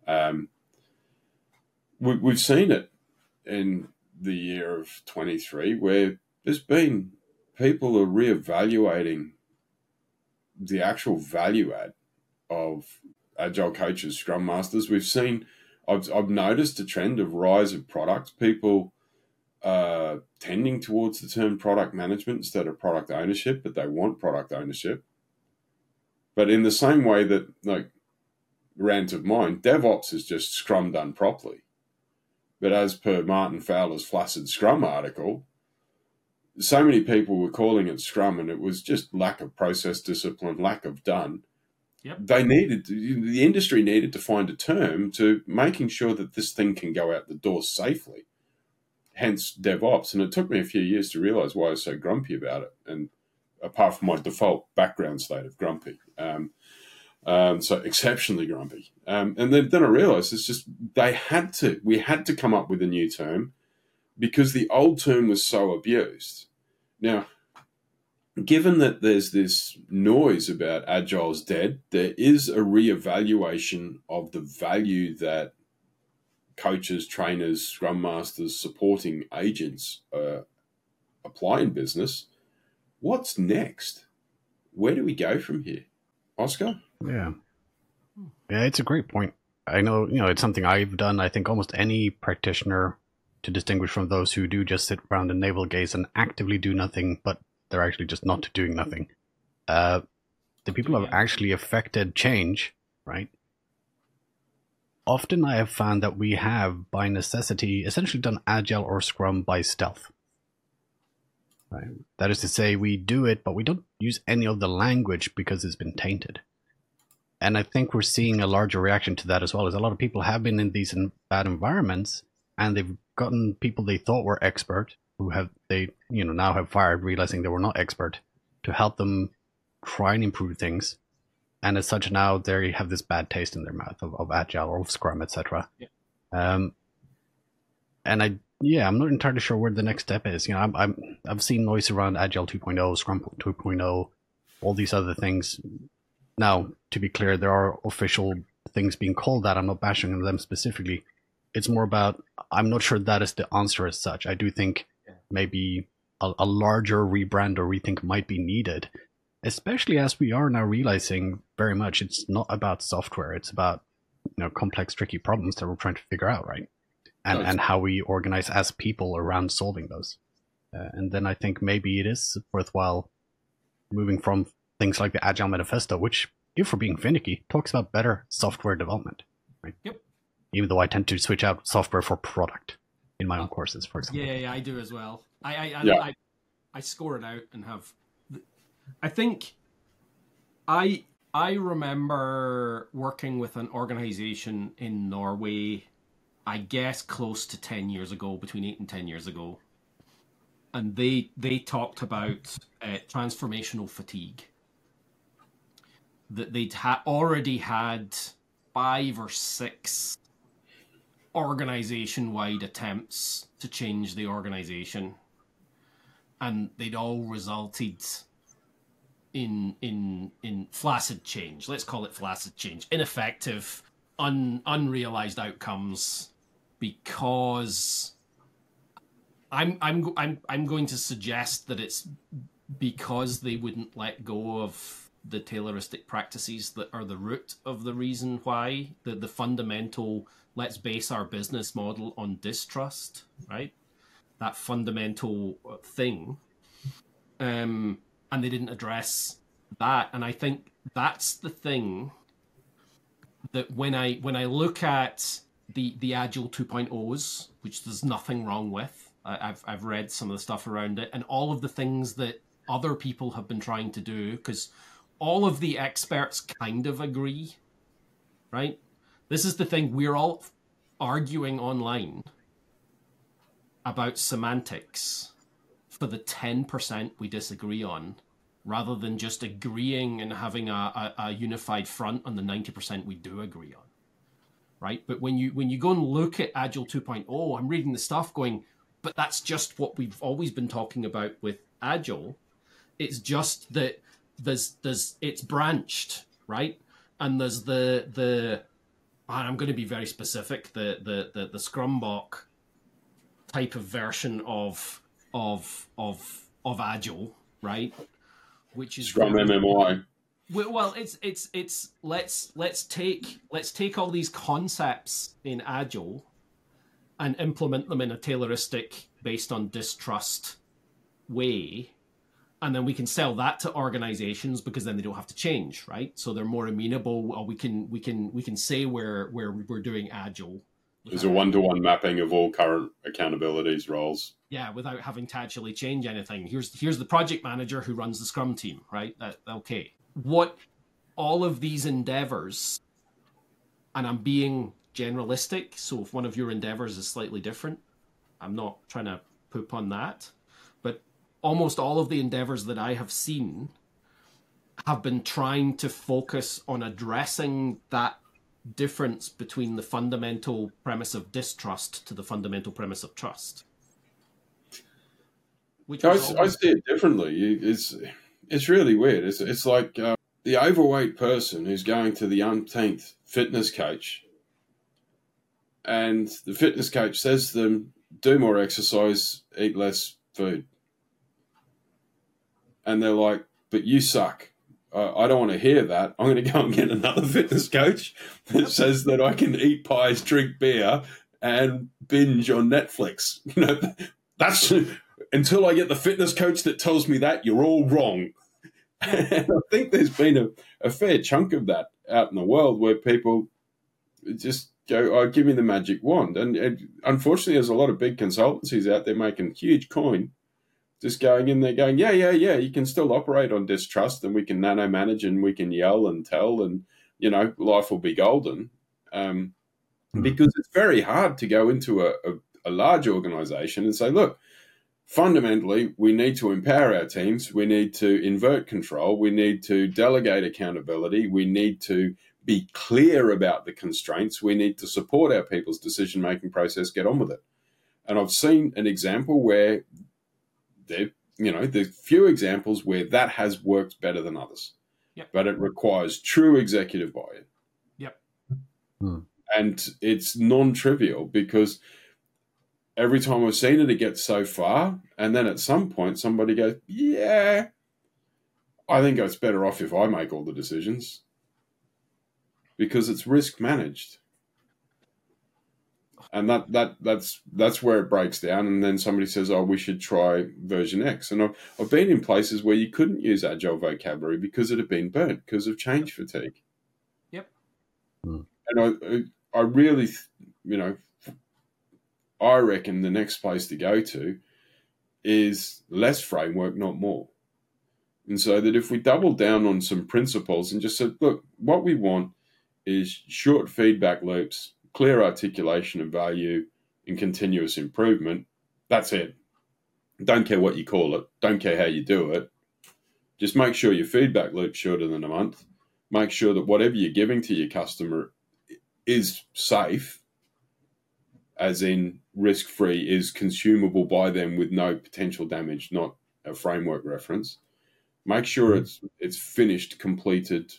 um, we, we've seen it in the year of 23 where there's been people are reevaluating the actual value add of agile coaches, scrum masters. We've seen, I've, I've noticed a trend of rise of products. People uh, tending towards the term product management instead of product ownership, but they want product ownership. But in the same way that, like, rant of mine, DevOps is just Scrum done properly. But as per Martin Fowler's Flaccid Scrum article, so many people were calling it Scrum, and it was just lack of process discipline, lack of done. Yep. They needed to, the industry needed to find a term to making sure that this thing can go out the door safely. Hence DevOps, and it took me a few years to realize why I was so grumpy about it. And apart from my default background state of grumpy, um, um, so exceptionally grumpy. Um, and then, then I realized it's just they had to. We had to come up with a new term because the old term was so abused. Now, given that there's this noise about agile's dead, there is a reevaluation of the value that coaches, trainers, scrum masters, supporting agents uh, apply in business. What's next? Where do we go from here, Oscar? Yeah, yeah, it's a great point. I know, you know, it's something I've done. I think almost any practitioner to distinguish from those who do just sit around and navel gaze and actively do nothing, but they're actually just not doing nothing. Uh, the people who have actually affected change, right? Often I have found that we have, by necessity, essentially done Agile or Scrum by stealth. Right? That is to say, we do it, but we don't use any of the language because it's been tainted. And I think we're seeing a larger reaction to that as well. As a lot of people have been in these bad environments, and they've gotten people they thought were expert, who have they you know now have fired, realizing they were not expert, to help them try and improve things. And as such, now they have this bad taste in their mouth of, of agile or of Scrum, etc. Yeah. Um, and I yeah, I'm not entirely sure where the next step is. You know, I'm, I'm I've seen noise around Agile 2.0, Scrum 2.0, all these other things now, to be clear, there are official things being called that. I'm not bashing them specifically. It's more about I'm not sure that is the answer as such. I do think maybe a, a larger rebrand or rethink might be needed, especially as we are now realizing very much it's not about software. It's about you know complex, tricky problems that we're trying to figure out, right? And and how we organize as people around solving those. Uh, and then I think maybe it is worthwhile moving from things like the Agile Manifesto, which, if we're being finicky, talks about better software development. Right? Yep. Even though I tend to switch out software for product in my own courses, for example. Yeah, yeah, I do as well. I, I, I, yeah. I, I score it out and have. I think I I remember working with an organization in Norway, I guess close to ten years ago, between eight and ten years ago, and they they talked about uh, transformational fatigue. That they'd ha- already had five or six organization wide attempts to change the organization. And they'd all resulted in in in flaccid change. Let's call it flaccid change. Ineffective un, unrealized outcomes because i'm i'm i'm i'm going to suggest that it's because they wouldn't let go of the Tayloristic practices that are the root of the reason why the the fundamental let's base our business model on distrust, right? That fundamental thing, um, and they didn't address that, and I think that's the thing that when I when I look at the the Agile 2.0s, which there's nothing wrong with, I, I've I've read some of the stuff around it, and all of the things that other people have been trying to do because all of the experts kind of agree, right? This is the thing we're all arguing online about semantics for the 10% we disagree on rather than just agreeing and having a, a, a, unified front on the 90% we do agree on right? But when you when you go and look at agile 2.0 i'm reading the stuff going but that's just what we've always been talking about with agile. It's just that there's there's it's branched right? And there's the the i'm going to be very specific the the the, the type of version of of of of agile right which is scrum mmi well it's it's it's let's let's take let's take all these concepts in agile and implement them in a tayloristic based on distrust way and then we can sell that to organizations because then they don't have to change right? So they're more amenable. Or we can we can we can say where where we're doing agile there's a one-to-one mapping of all current accountabilities roles. Yeah without having to actually change anything. Here's here's the project manager who runs the scrum team right? That okay. What all of these endeavors and i'm being generalistic so if one of your endeavors is slightly different i'm not trying to poop on that But almost all of the endeavors that I have seen have been trying to focus on addressing that difference between the fundamental premise of distrust to the fundamental premise of trust. Which I, always... I see it differently. It's It's really weird. It's it's like uh, the overweight person who's going to the umpteenth fitness coach, and the fitness coach says to them, "Do more exercise, eat less food," and they're like, "But you suck." I don't want to hear that. I'm going to go and get another fitness coach that says that I can eat pies, drink beer, and binge on Netflix. You know, that's until I get the fitness coach that tells me that you're all wrong. And I think there's been a, a fair chunk of that out in the world where people just go, "Oh, give me the magic wand." And, and unfortunately, there's a lot of big consultancies out there making huge coin, just going in there, going, "Yeah, yeah, yeah, you can still operate on distrust, and we can nano manage, and we can yell and tell, and you know, life will be golden." Um, Hmm. because it's very hard to go into a, a, a large organization and say, look, fundamentally, we need to empower our teams. We need to invert control. We need to delegate accountability. We need to be clear about the constraints. We need to support our people's decision making process, get on with it. And I've seen an example where there, you know, there's few examples where that has worked better than others. Yep. But it requires true executive buy-in hmm. and it's non-trivial because every time I've seen it, it gets so far, and then at some point, somebody goes, "Yeah, I think it's better off if I make all the decisions because it's risk managed." And that, that that's that's where it breaks down, and then somebody says, "Oh, we should try version X." And I've, I've been in places where you couldn't use agile vocabulary because it had been burnt because of change fatigue. Yep. Hmm. And I I really, you know, I reckon the next place to go to is less framework, not more. And so that if we double down on some principles and just said, look, what we want is short feedback loops, clear articulation of value, and continuous improvement. That's it. Don't care what you call it. Don't care how you do it. Just make sure your feedback loop's shorter than a month. Make sure that whatever you're giving to your customer is safe, as in risk free, is consumable by them with no potential damage, not a framework reference. Make sure it's it's finished, completed,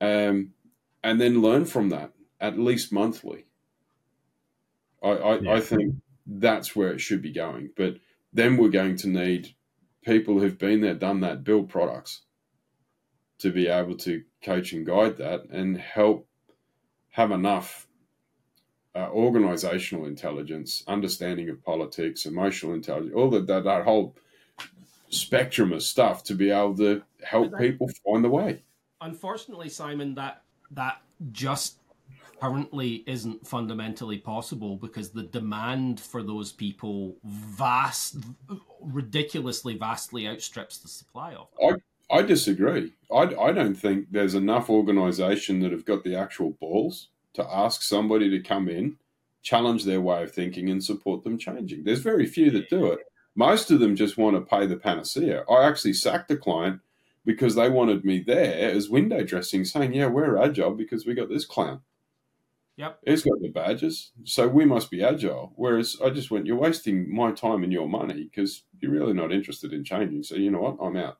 um, and then learn from that at least monthly. I, I, Yeah. I think that's where it should be going. But then we're going to need people who've been there, done that, build products to be able to coach and guide that and help have enough uh, organizational intelligence, understanding of politics, emotional intelligence, all that, that, that whole spectrum of stuff to be able to help that- people find the way. Unfortunately, Simon, that that just currently isn't fundamentally possible because the demand for those people vast, ridiculously vastly outstrips the supply of them. I disagree. I, I don't think there's enough organisation that have got the actual balls to ask somebody to come in, challenge their way of thinking, and support them changing. There's very few that do it. Most of them just want to pay the panacea. I actually sacked a client because they wanted me there as window dressing, saying, "Yeah, we're agile because we got this clown. Yep. He's got the badges, so we must be agile." Whereas I just went, "You're wasting my time and your money because you're really not interested in changing. So you know what? I'm out."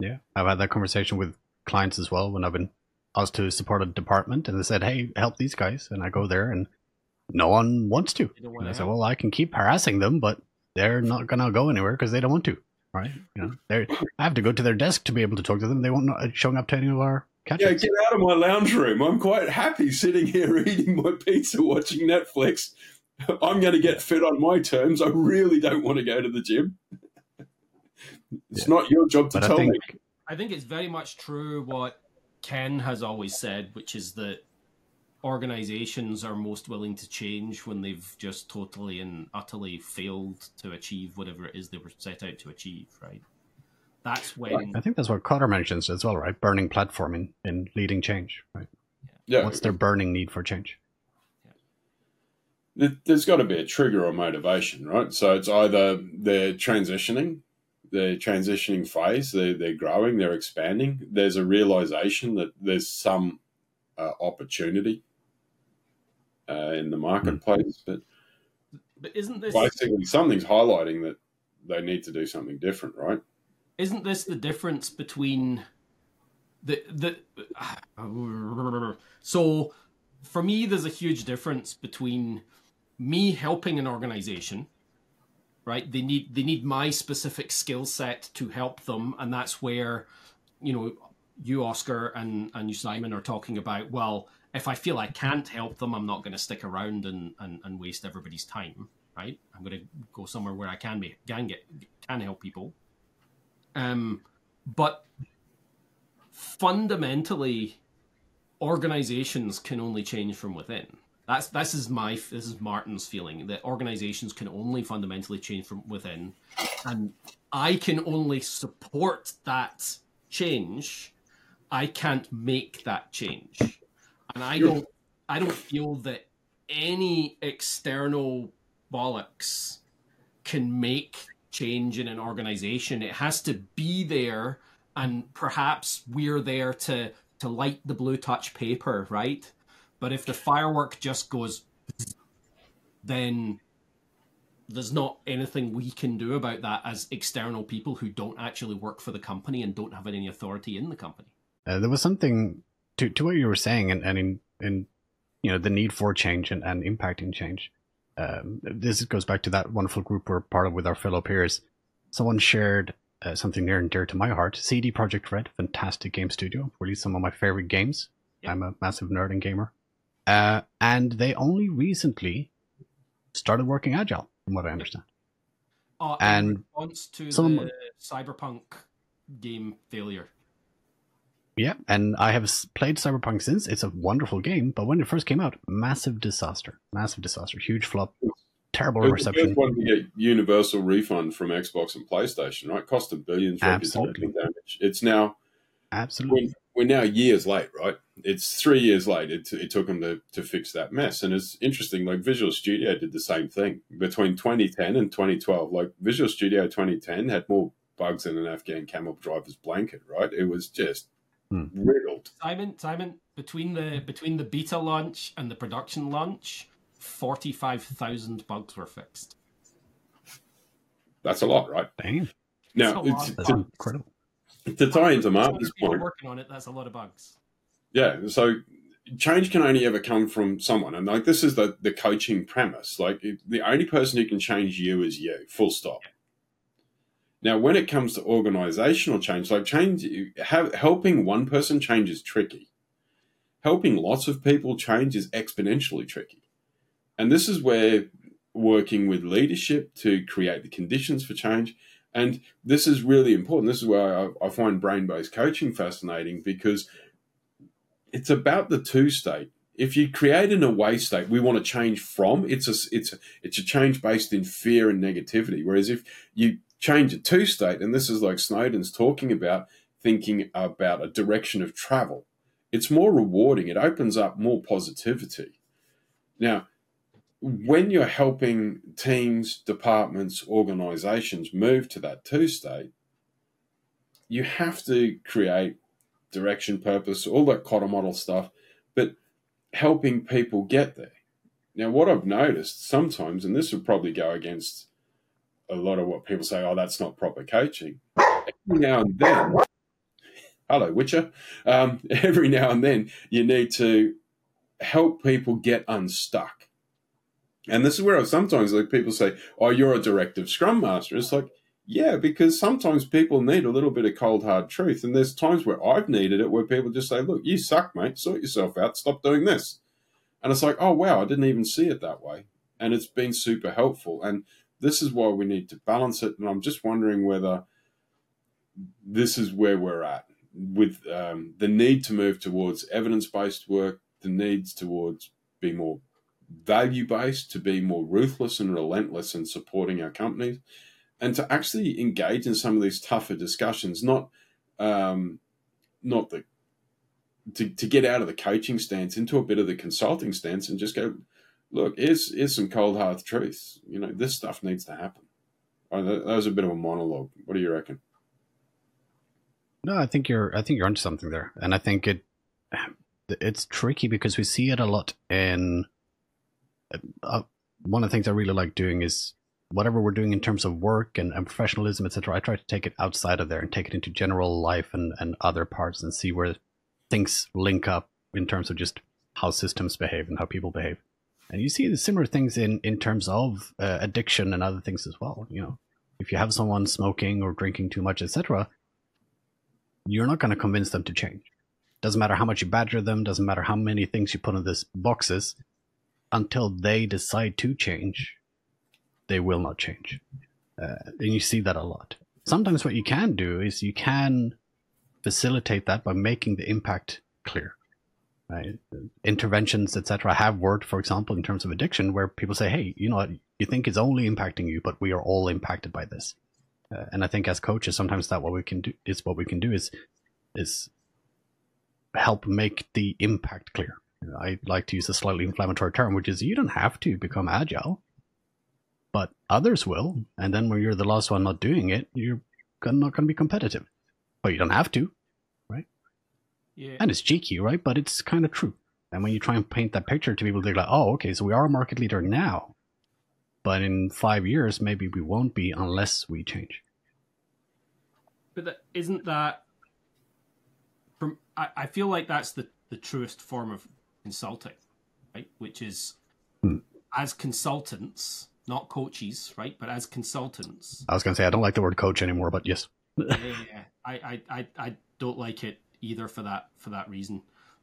Yeah, I've had that conversation with clients as well when I've been asked to support a department, and they said, "Hey, help these guys," and I go there, and no one wants to. You don't And I said, "Well, I can keep harassing them, but they're not gonna go anywhere because they don't want to." Right? You know, I have to go to their desk to be able to talk to them. They won't not showing up to any of our Yeah, catch get out of my lounge room. I'm quite happy sitting here eating my pizza, watching Netflix. I'm going to get fit on my terms. I really don't want to go to the gym. It's not your job to But I tell think me. I think it's very much true what Ken has always said, which is that organizations are most willing to change when they've just totally and utterly failed to achieve whatever it is they were set out to achieve, right? That's when I think that's what Kotter mentions as well, right? Burning platform in, in leading change, right? Yeah, What's their burning need for change? there- there's got to be a trigger or motivation, right? So it's either they're transitioning, they're transitioning phase, they're, they're growing, they're expanding. There's a realization that there's some uh, opportunity uh, in the marketplace, but but isn't this basically something's highlighting that they need to do something different, right? Isn't this the difference between the the so for me there's a huge difference between me helping an organization right? They need they need my specific skill set to help them and that's where you know you oscar and and you simon are talking about well if i feel i can't help them i'm not going to stick around and, and and waste everybody's time right? I'm going to go somewhere where i can be can get can help people um but fundamentally organizations can only change from within. That's this is my this is martin's feeling that organizations can only fundamentally change from within. And i can only support that change. I can't make that change. And i don't i don't feel that any external bollocks can make change in an organization it has to be there and perhaps we're there to to light the blue touch paper, right? But if the firework just goes, then there's not anything we can do about that as external people who don't actually work for the company and don't have any authority in the company. Uh, there was something to to what you were saying, and, and in in you know the need for change and, and impacting change. Um, this goes back to that wonderful group we're part of with our fellow peers. Someone shared uh, something near and dear to my heart. CD Projekt Red, fantastic game studio, released some of my favorite games. Yep. I'm a massive nerd and gamer. Uh, and they only recently started working agile, from what I understand. Uh, and response to some, the Cyberpunk game failure. Yeah, and I have played Cyberpunk since. It's a wonderful game, but when it first came out, massive disaster, massive disaster, huge flop terrible it reception. One to get universal refund from Xbox and PlayStation, right? Cost of billions, absolutely damage. It's now absolutely. We're, we're, now years late, right? It's three years late. It, it took them to, to fix that mess, and it's interesting. Like Visual Studio did the same thing between 2010 and 2012. Like Visual Studio 2010 had more bugs than an Afghan camel driver's blanket, right? It was just hmm. riddled. Simon, Simon, between the between the beta launch and the production launch, 45,000 bugs were fixed. That's a lot, right? Damn. Now, it's, to, incredible. To tie into Martin's point, working on it, that's a lot of bugs. Yeah, so change can only ever come from someone, and like this is the the coaching premise. Like the only person who can change you is you. Full stop. Now, when it comes to organizational change, like change, have, helping one person change is tricky. Helping lots of people change is exponentially tricky. And this is where working with leadership to create the conditions for change. And this is really important. This is where I, I find brain based coaching fascinating because it's about the two state. If you create an away state, we want to change from. It's a it's a, it's a change based in fear and negativity. Whereas if you change a two state, and this is like Snowden's talking about, thinking about a direction of travel, it's more rewarding. It opens up more positivity. Now, when you're helping teams, departments, organizations move to that two state, you have to create direction, purpose, all that Kotter model stuff, but helping people get there. Now, what I've noticed sometimes, and this would probably go against a lot of what people say, oh, that's not proper coaching. Every now and then, hello, Witcher. Um, every now and then, you need to help people get unstuck and this is where I sometimes like people say, "Oh, you're a directive scrum master." It's like, yeah, because sometimes people need a little bit of cold hard truth, and there's times where I've needed it where people just say, "Look, you suck, mate. Sort yourself out. Stop doing this." And it's like, "Oh wow, I didn't even see it that way," and it's been super helpful. And this is why we need to balance it. And I'm just wondering whether this is where we're at with um, the need to move towards evidence based work, the needs towards be more value based, to be more ruthless and relentless in supporting our companies, and to actually engage in some of these tougher discussions. Not, um, not the to, to get out of the coaching stance into a bit of the consulting stance and just go, look, here's here's some cold hard truths. You know, this stuff needs to happen. That, was a bit of a monologue. What do you reckon? No, I think you're I think you're onto something there, and I think it it's tricky because we see it a lot in uh, one of the things I really like doing is whatever we're doing in terms of work and, and professionalism, etc., I try to take it outside of there and take it into general life and, and other parts and see where things link up in terms of just how systems behave and how people behave. And you see the similar things in, in terms of uh, addiction and other things as well. You know, if you have someone smoking or drinking too much, etc., you're not going to convince them to change. Doesn't matter how much you badger them, doesn't matter how many things you put in this boxes, until they decide to change, they will not change. Uh, and you see that a lot. Sometimes what you can do is you can facilitate that by making the impact clear. Right? Interventions, etc., have worked, for example, in terms of addiction, where people say, "Hey, you know what? You think it's only impacting you, but we are all impacted by this." Uh, and I think as coaches, sometimes that what we can do is what we can do is is help make the impact clear. I like to use a slightly inflammatory term, which is you don't have to become agile, but others will. And then when you're the last one not doing it, you're not going to be competitive. But you don't have to? Yeah. And it's cheeky, right? But it's kind of true. And when you try and paint that picture to people, they're like, oh, okay, so we are a market leader now. But in five years, maybe we won't be unless we change. But that, isn't that from? I, I feel like that's the the truest form of consulting, right? Which is Hmm. as consultants, not coaches, right? But as consultants, I was going to say, I don't like the word coach anymore, but yes. yeah, I, I, I, I don't like it either for that for that reason.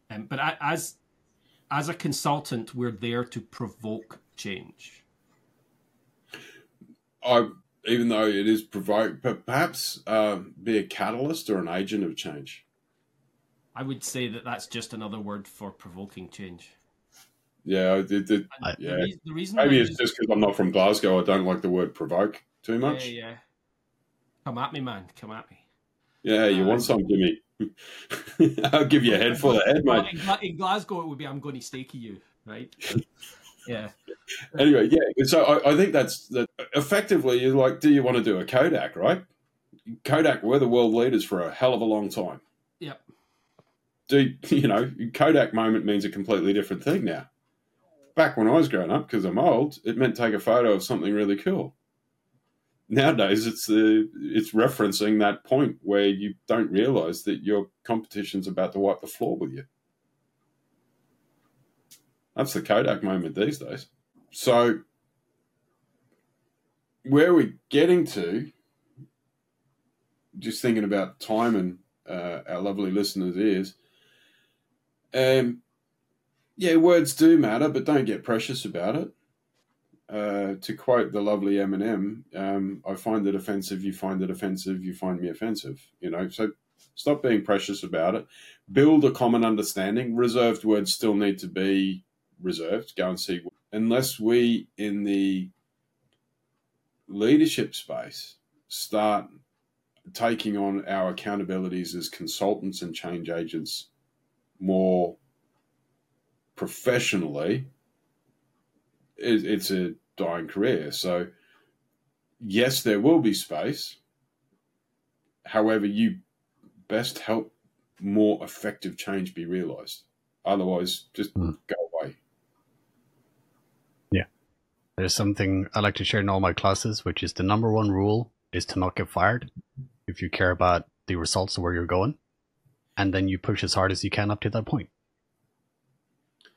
Um, but I, as as a consultant, we're there to provoke change. I, even though it is provoke, but perhaps uh, be a catalyst or an agent of change. I would say that that's just another word for provoking change. Yeah, it, it, And I- the, Yeah. the reason maybe it's just because I'm not from Glasgow. I don't like the word provoke too much. Yeah, yeah. Come at me, man. Come at me. Yeah, you Uh, want some, Jimmy? I'll give you a head full of head, mate. in, in Glasgow, it would be I'm going to stake you, right? yeah. Anyway, yeah. So I, I think that's that. Effectively, you're like, do you want to do a Kodak, right? Kodak were the world leaders for a hell of a long time. Yep. Do you know? Kodak moment means a completely different thing now. Back when I was growing up, because I'm old, it meant take a photo of something really cool. Nowadays, it's the it's referencing that point where you don't realize that your competition's about to wipe the floor with you. That's the Kodak moment these days. So, where we're we getting to? Just thinking about time and uh, our lovely listeners' ears. Um, yeah, words do matter, but don't get precious about it. Uh, to quote the lovely Eminem, um, I find it offensive, you find it offensive, you find me offensive. You know, so stop being precious about it. Build a common understanding. Reserved words still need to be reserved. Go and see. Unless we in the leadership space start taking on our accountabilities as consultants and change agents more professionally, it's a dying career. So, yes, there will be space. However, you best help more effective change be realized. Otherwise, just Hmm. go away. Yeah. There's something I like to share in all my classes, which is the number one rule is to not get fired if you care about the results of where you're going. And then you push as hard as you can up to that point.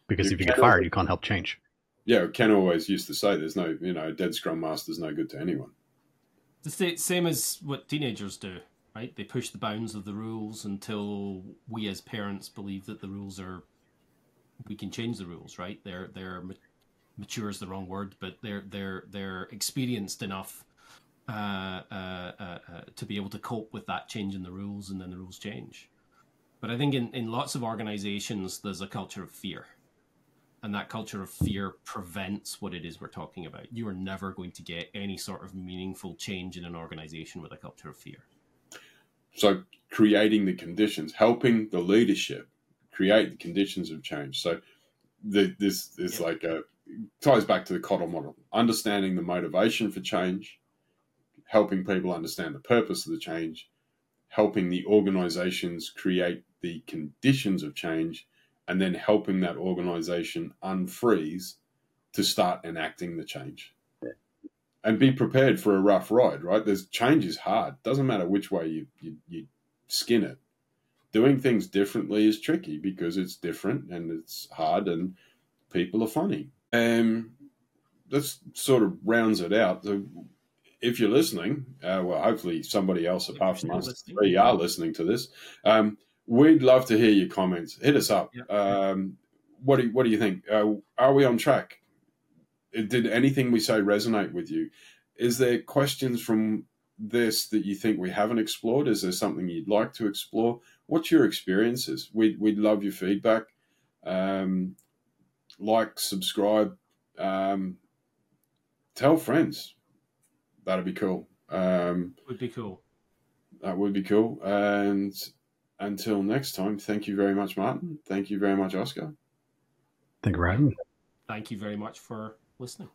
Because You if you get fired, you can't help change. Yeah, Ken always used to say, "There's no, you know, dead scrum master's no good to anyone." The same as what teenagers do, right? They push the bounds of the rules until we as parents believe that the rules are. We can change the rules, right? They're they're ma- mature is the wrong word, but they're they're they're experienced enough uh, uh, uh, uh, to be able to cope with that change in the rules, and then the rules change. But I think in, in lots of organizations, there's a culture of fear. And that culture of fear prevents what it is we're talking about. You are never going to get any sort of meaningful change in an organization with a culture of fear. So, creating the conditions, helping the leadership create the conditions of change. So, the, this is Yeah. like a ties back to the Kotter model, understanding the motivation for change, helping people understand the purpose of the change, helping the organizations create the conditions of change, and then helping that organization unfreeze to start enacting the change. and be prepared for a rough ride. Right? There's change is hard. Doesn't matter which way you you, you skin it. Doing things differently is tricky because it's different and it's hard and people are funny. Um, that sort of rounds it out. So if you're listening, uh, well, hopefully somebody else apart from us three are listening to this. Um, we'd love to hear your comments. Hit us up. Yeah. Um, what do you, what do you think? Uh, are we on track? Did anything we say resonate with you? Is there questions from this that you think we haven't explored? Is there something you'd like to explore? What's your experiences? We'd, we'd love your feedback. Um, like, subscribe, um, tell friends. That'd be cool. Um, Would be cool. that would be cool. And until next time, thank you very much, Martin. Thank you very much, Oscar. Thank you for having me. Thank you very much for listening.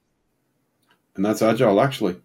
And that's Agile, actually.